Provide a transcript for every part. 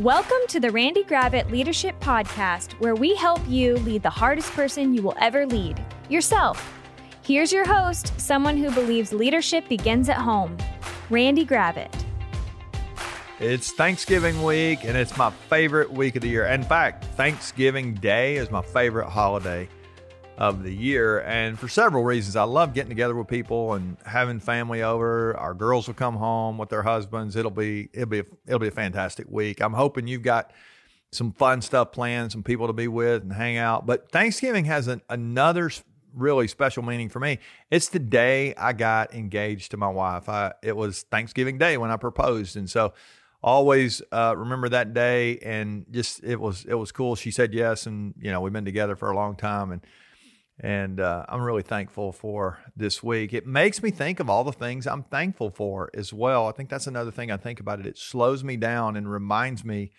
Welcome to the Randy Gravitt Leadership Podcast, where we help you lead the hardest person you will ever lead yourself. Here's your host, someone who believes leadership begins at home, Randy Gravitt. It's Thanksgiving week, and it's my favorite week of the year. In fact, Thanksgiving Day is my favorite holiday of the year. And for several reasons, I love getting together with people and having family over. Our girls will come home with their husbands. It'll be it'll be it'll be a fantastic week. I'm hoping you've got some fun stuff planned, some people to be with and hang out. But Thanksgiving has an, another really special meaning for me. It's the day I got engaged to my wife. I, it was Thanksgiving Day when I proposed, and so always uh, remember that day. And just it was it was cool. She said yes, and you know we've been together for a long time, and and uh, I'm really thankful for this week. It makes me think of all the things I'm thankful for as well. I think that's another thing I think about it. It slows me down and reminds me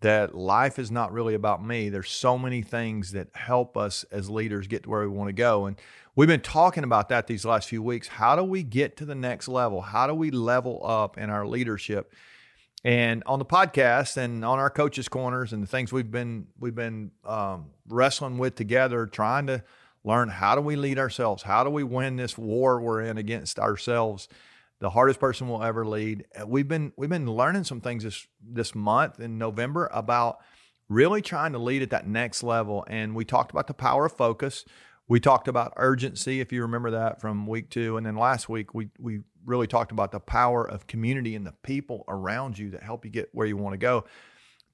that life is not really about me. There's so many things that help us as leaders get to where we want to go. And we've been talking about that these last few weeks. How do we get to the next level? How do we level up in our leadership? And on the podcast and on our coaches corners and the things we've been we've been um, wrestling with together, trying to learn how do we lead ourselves? How do we win this war we're in against ourselves? The hardest person we'll ever lead. Uh, we've been we've been learning some things this this month in November about really trying to lead at that next level. And we talked about the power of focus. We talked about urgency, if you remember that from week two, and then last week we we really talked about the power of community and the people around you that help you get where you want to go.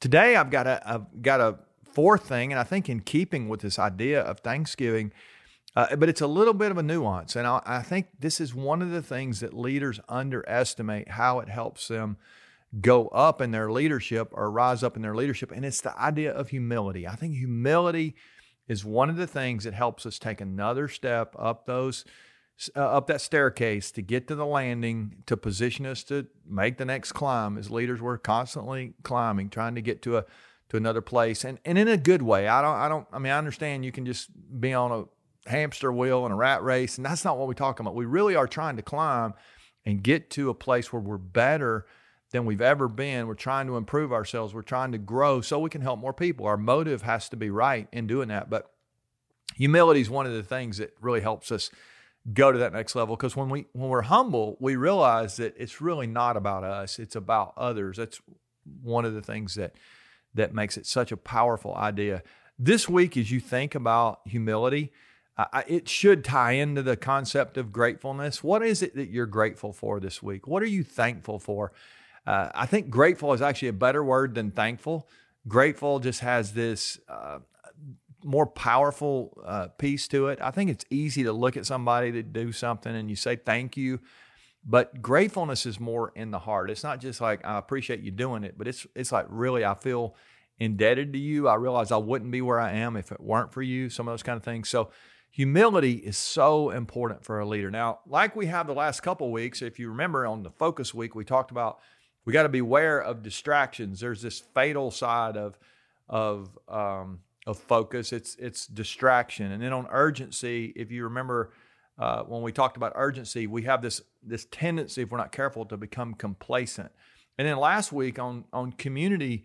Today, I've got a I've got a fourth thing, and I think in keeping with this idea of Thanksgiving, uh, but it's a little bit of a nuance, and I, I think this is one of the things that leaders underestimate how it helps them go up in their leadership or rise up in their leadership, and it's the idea of humility. I think humility is one of the things that helps us take another step up those uh, up that staircase to get to the landing to position us to make the next climb as leaders we're constantly climbing trying to get to a to another place and and in a good way. I don't i don't i mean i understand you can just be on a hamster wheel and a rat race and that's not what we're talking about. We really are trying to climb and get to a place where we're better than we've ever been. We're trying to improve ourselves. We're trying to grow so we can help more people. Our motive has to be right in doing that. But humility is one of the things that really helps us go to that next level because when we when we're humble we realize that it's really not about us. It's about others. That's one of the things that that makes it such a powerful idea. This week as you think about humility uh, it should tie into the concept of gratefulness. What is it that you're grateful for this week? What are you thankful for uh, i think grateful is actually a better word than thankful grateful just has this uh, more powerful uh, piece to it. I think it's easy to look at somebody to do something and you say thank you, but gratefulness is more in the heart. It's not just like I appreciate you doing it, but it's it's like really I feel indebted to you. I realize I wouldn't be where I am if it weren't for you. Some of those kind of things. So humility is so important for a leader. Now, like we have the last couple weeks, if you remember on the focus week, we talked about we got to beware of distractions. There's this fatal side of of um, of focus. It's it's distraction, and then on urgency, if you remember uh, when we talked about urgency, we have this this tendency, if we're not careful, to become complacent. And then last week on on community,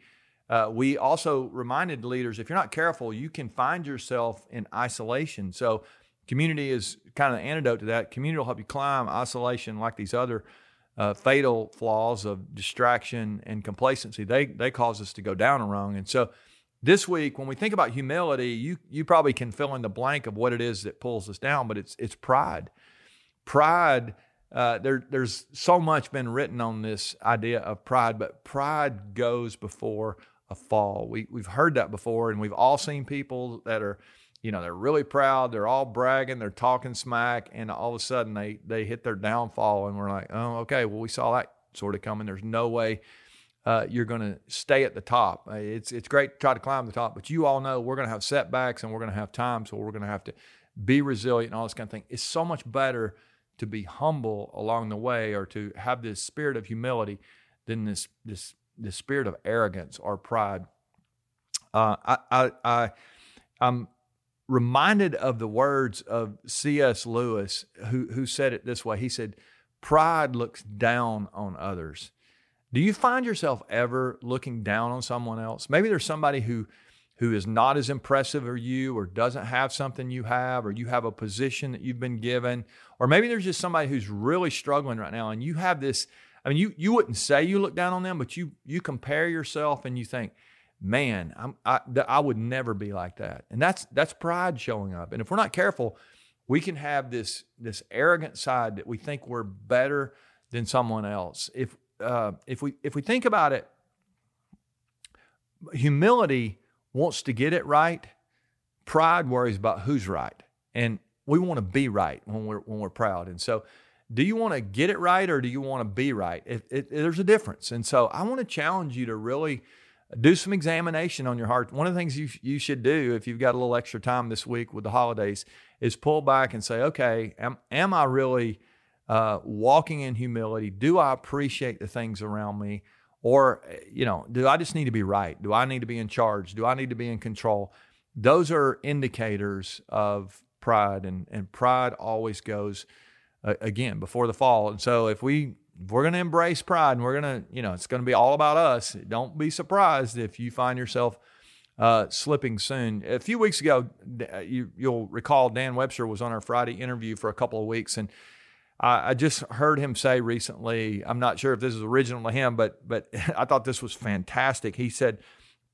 uh, we also reminded leaders if you're not careful, you can find yourself in isolation. So community is kind of the antidote to that. Community will help you climb isolation, like these other. Uh, fatal flaws of distraction and complacency, they they cause us to go down a rung. And so this week, when we think about humility, you you probably can fill in the blank of what it is that pulls us down, but it's it's pride. Pride. Uh, there, there's so much been written on this idea of pride, but pride goes before a fall. We we've heard that before, and we've all seen people that are, you know, they're really proud, they're all bragging, they're talking smack, and all of a sudden they they hit their downfall, and we're like, oh, okay, well we saw that sort of coming. There's no way uh, you're going to stay at the top. Uh, it's it's great to try to climb the top, but you all know we're going to have setbacks and we're going to have times where we're going to have to be resilient and all this kind of thing. It's so much better to be humble along the way or to have this spirit of humility than this this this spirit of arrogance or pride. Uh, I, I I I'm reminded of the words of C.S. Lewis, who who said it this way. He said, "Pride looks down on others." Do you find yourself ever looking down on someone else? Maybe there's somebody who who is not as impressive as you or doesn't have something you have or you have a position that you've been given or maybe there's just somebody who's really struggling right now and you have this I mean you you wouldn't say you look down on them but you you compare yourself and you think man I'm, I I would never be like that and that's that's pride showing up and if we're not careful we can have this this arrogant side that we think we're better than someone else if uh, if we if we think about it humility wants to get it right. Pride worries about who's right. And we want to be right when we're when we're proud. And so do you want to get it right or do you want to be right? It, it, there's a difference. And so I want to challenge you to really do some examination on your heart. One of the things you, you should do if you've got a little extra time this week with the holidays is pull back and say, okay, am, am I really uh, walking in humility? Do I appreciate the things around me? Or, you know, do I just need to be right? Do I need to be in charge? Do I need to be in control? Those are indicators of pride, and, and pride always goes uh, again before the fall. And so, if we we're going to embrace pride and we're going to, you know, it's going to be all about us. Don't be surprised if you find yourself uh, slipping soon. A few weeks ago, you, you'll recall Dan Webster was on our Friday interview for a couple of weeks, and I, I just heard him say recently. I'm not sure if this is original to him, but but I thought this was fantastic. He said,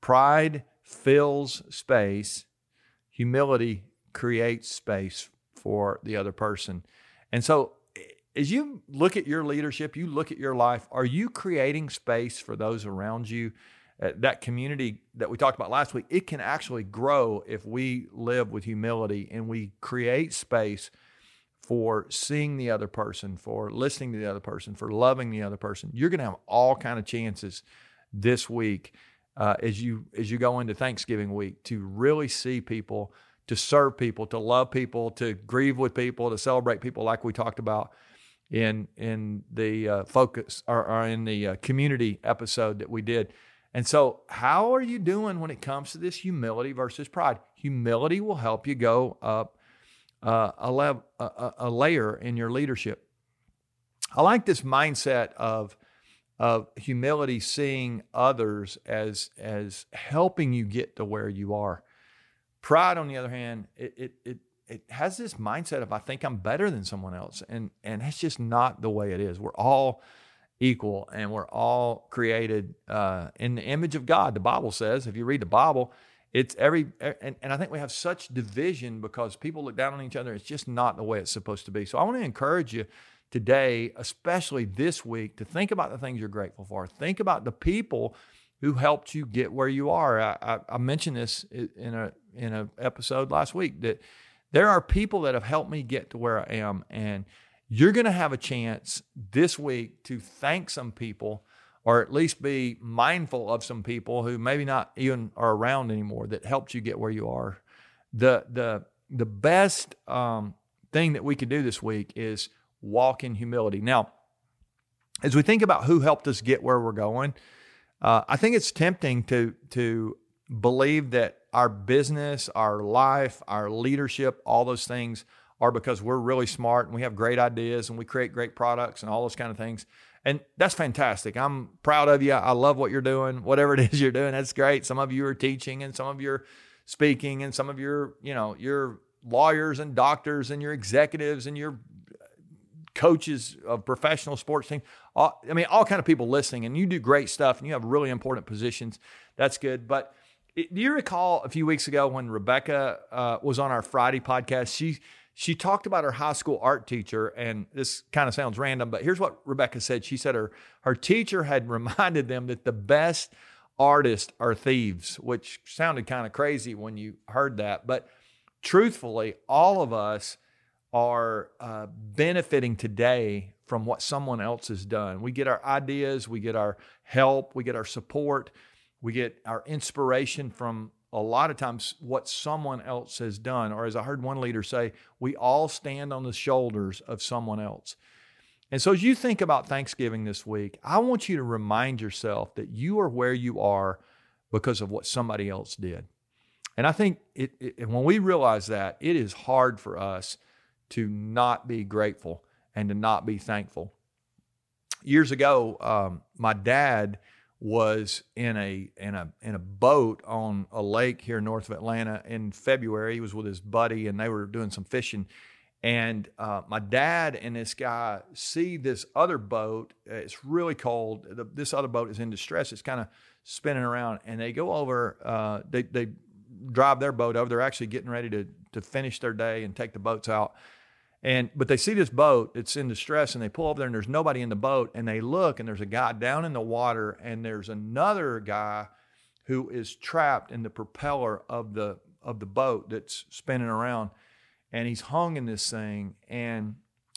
"Pride fills space, humility creates space for the other person." And so, as you look at your leadership, you look at your life, are you creating space for those around you? Uh, that community that we talked about last week, it can actually grow if we live with humility and we create space for seeing the other person, for listening to the other person, for loving the other person. You're going to have all kind of chances this week uh, as you as you go into Thanksgiving week to really see people, to serve people, to love people, to grieve with people, to celebrate people, like we talked about in in the uh, focus or, or, in the uh, community episode that we did. And so, how are you doing when it comes to this humility versus pride? Humility will help you go up uh, a, lev- a, a layer in your leadership. I like this mindset of of humility, seeing others as as helping you get to where you are. Pride, on the other hand, it it it, it has this mindset of I think I'm better than someone else, and and that's just not the way it is. We're all equal, and we're all created uh, in the image of God. The Bible says, if you read the Bible, it's every and, and i think we have such division because people look down on each other it's just not the way it's supposed to be so i want to encourage you today especially this week to think about the things you're grateful for think about the people who helped you get where you are i, I, I mentioned this in a in an episode last week that there are people that have helped me get to where i am and you're going to have a chance this week to thank some people or at least be mindful of some people who maybe not even are around anymore that helped you get where you are. The the the best um, thing that we can do this week is walk in humility. Now, as we think about who helped us get where we're going, uh, I think it's tempting to to believe that our business, our life, our leadership, all those things are because we're really smart and we have great ideas and we create great products and all those kind of things. And that's fantastic. I'm proud of you. I love what you're doing. Whatever it is you're doing, that's great. Some of you are teaching and some of you are speaking and some of your, you know, your lawyers and doctors and your executives and your coaches of professional sports team. All, I mean, all kind of people listening and you do great stuff and you have really important positions. That's good. But do you recall a few weeks ago when Rebecca uh, was on our Friday podcast? She she talked about her high school art teacher, and this kind of sounds random, but here's what Rebecca said. She said her, her teacher had reminded them that the best artists are thieves, which sounded kind of crazy when you heard that. But truthfully, all of us are uh, benefiting today from what someone else has done. We get our ideas, we get our help, we get our support, we get our inspiration from a lot of times what someone else has done, or as I heard one leader say, we all stand on the shoulders of someone else. And so as you think about Thanksgiving this week, I want you to remind yourself that you are where you are because of what somebody else did. And I think it, it, when we realize that, it is hard for us to not be grateful and to not be thankful. years ago, um, my dad was in a in a in a boat on a lake here north of Atlanta in February. He was with his buddy, and they were doing some fishing. And uh, my dad and this guy see this other boat. It's really cold. The, this other boat is in distress. It's kind of spinning around, and they go over. Uh, they they drive their boat over. They're actually getting ready to to finish their day and take the boats out. And but they see this boat that's in distress and they pull over there and there's nobody in the boat and they look and there's a guy down in the water and there's another guy who is trapped in the propeller of the of the boat that's spinning around and he's hung in this thing. And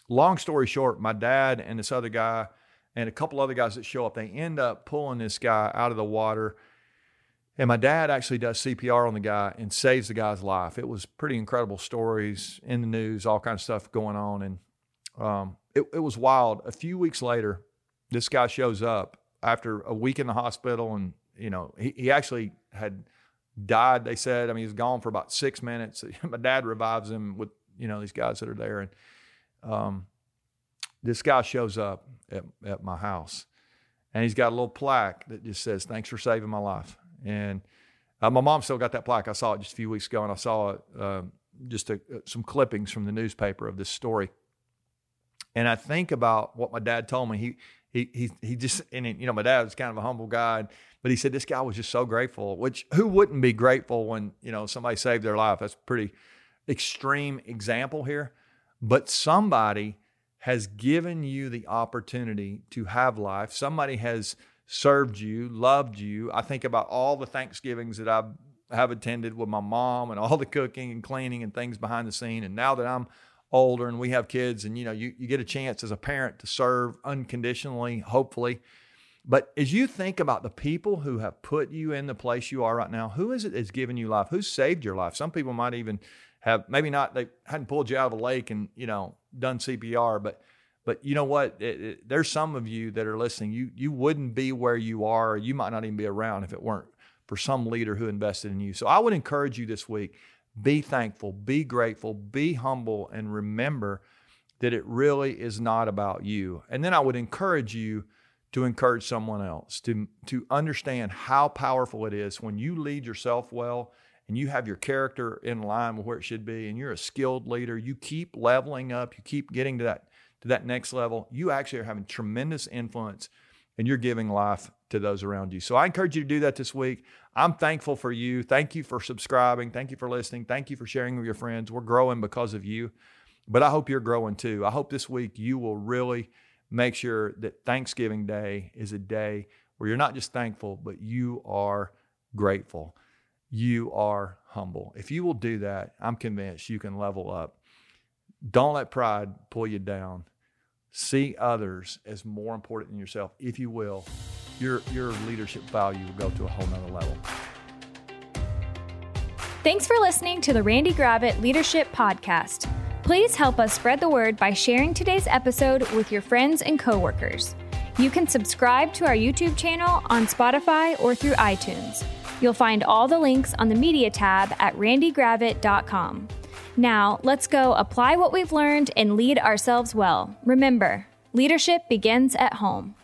long story short my dad and this other guy and a couple other guys that show up they end up pulling this guy out of the water and my dad actually does CPR on the guy and saves the guy's life. It was pretty incredible stories in the news, all kinds of stuff going on. And um, it, it was wild. A few weeks later, this guy shows up after a week in the hospital. And, you know, he, he actually had died, they said. I mean, he was gone for about six minutes. my dad revives him with, you know, these guys that are there. And um, this guy shows up at, at my house. And he's got a little plaque that just says, Thanks for saving my life. And uh, my mom still got that plaque. I saw it just a few weeks ago, and I saw uh, just a, some clippings from the newspaper of this story. And I think about what my dad told me. He he he he just and you know my dad was kind of a humble guy, but he said this guy was just so grateful. Which who wouldn't be grateful when you know somebody saved their life? That's a pretty extreme example here, but somebody has given you the opportunity to have life. Somebody has served you, loved you. I think about all the Thanksgivings that I've have attended with my mom and all the cooking and cleaning and things behind the scene. And now that I'm older and we have kids and you know you, you get a chance as a parent to serve unconditionally, hopefully. But as you think about the people who have put you in the place you are right now, who is it that's given you life? Who saved your life? Some people might even have maybe not they hadn't pulled you out of a lake and you know done CPR, but but you know what? It, it, there's some of you that are listening. You you wouldn't be where you are. you might not even be around if it weren't for some leader who invested in you. So I would encourage you this week: be thankful, be grateful, be humble, and remember that it really is not about you. And then I would encourage you to encourage someone else to to understand how powerful it is when you lead yourself well and you have your character in line with where it should be and you're a skilled leader you keep leveling up you keep getting to that to that next level, you actually are having tremendous influence and you're giving life to those around you. So I encourage you to do that this week. I'm thankful for you. Thank you for subscribing. Thank you for listening. Thank you for sharing with your friends. We're growing because of you, but I hope you're growing too. I hope this week you will really make sure that Thanksgiving Day is a day where you're not just thankful, but you are grateful. You are humble. If you will do that, I'm convinced you can level up don't let pride pull you down. See others as more important than yourself. If you will, your, your leadership value will go to a whole nother level. Thanks for listening to the Randy Gravitt Leadership Podcast. Please help us spread the word by sharing today's episode with your friends and coworkers. You can subscribe to our YouTube channel on Spotify or through iTunes. You'll find all the links on the media tab at randygravitt.com. Now, let's go apply what we've learned and lead ourselves well. Remember, leadership begins at home.